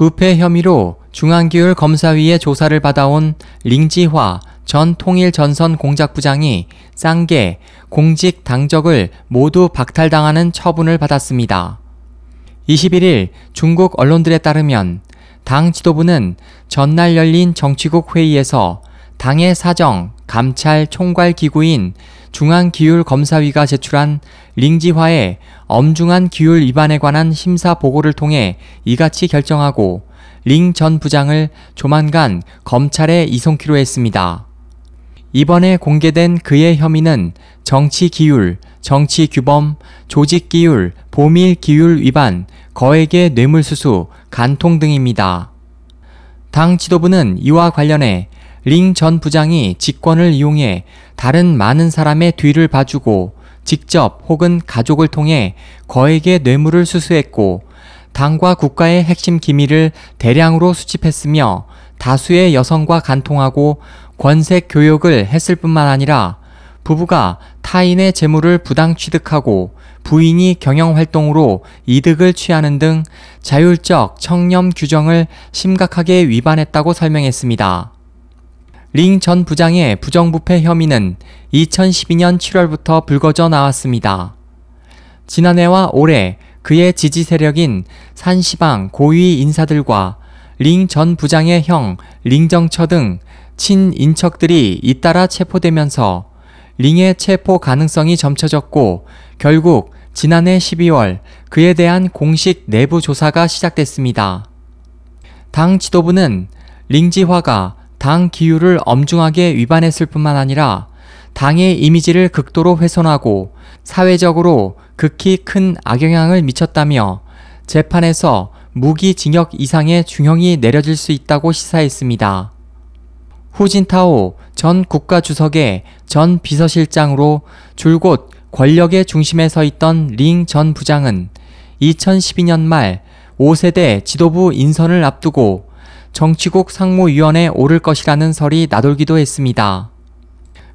부패 혐의로 중앙기율 검사위의 조사를 받아온 링지화 전 통일전선 공작부장이 쌍계 공직 당적을 모두 박탈당하는 처분을 받았습니다. 21일 중국 언론들에 따르면 당 지도부는 전날 열린 정치국 회의에서 당의 사정, 감찰 총괄 기구인 중앙기율검사위가 제출한 링지화의 엄중한 기율 위반에 관한 심사 보고를 통해 이같이 결정하고 링 전 부장을 조만간 검찰에 이송키로 했습니다. 이번에 공개된 그의 혐의는 정치 기율, 정치 규범, 조직 기율, 보밀 기율 위반, 거액의 뇌물수수, 간통 등입니다. 당 지도부는 이와 관련해 링 전 부장이 직권을 이용해 다른 많은 사람의 뒤를 봐주고 직접 혹은 가족을 통해 거액의 뇌물을 수수했고 당과 국가의 핵심 기밀을 대량으로 수집했으며 다수의 여성과 간통하고 권색 교육을 했을 뿐만 아니라 부부가 타인의 재물을 부당 취득하고 부인이 경영 활동으로 이득을 취하는 등 자율적 청렴 규정을 심각하게 위반했다고 설명했습니다. 링 전 부장의 부정부패 혐의는 2012년 7월부터 불거져 나왔습니다. 지난해와 올해 그의 지지 세력인 산시방 고위 인사들과 링 전 부장의 형 링정처 등 친인척들이 잇따라 체포되면서 링의 체포 가능성이 점쳐졌고 결국 지난해 12월 그에 대한 공식 내부 조사가 시작됐습니다. 당 지도부는 링지화가 당 기율을 엄중하게 위반했을 뿐만 아니라 당의 이미지를 극도로 훼손하고 사회적으로 극히 큰 악영향을 미쳤다며 재판에서 무기징역 이상의 중형이 내려질 수 있다고 시사했습니다. 후진타오 전 국가주석의 전 비서실장으로 줄곧 권력의 중심에 서 있던 링 전 부장은 2012년 말 5세대 지도부 인선을 앞두고 정치국 상무위원회에 오를 것이라는 설이 나돌기도 했습니다.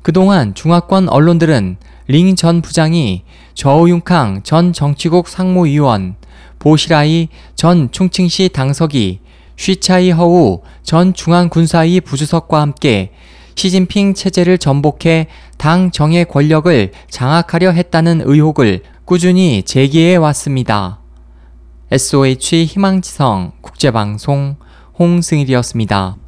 그동안 중화권 언론들은 링 전 부장이 저우융캉 전 정치국 상무위원, 보시라이 전 충칭시 당서기, 쉬차이 허우 전 중앙군사위 부주석과 함께 시진핑 체제를 전복해 당 정의 권력을 장악하려 했다는 의혹을 꾸준히 제기해 왔습니다. SOH 희망지성 국제방송 홍승일이었습니다.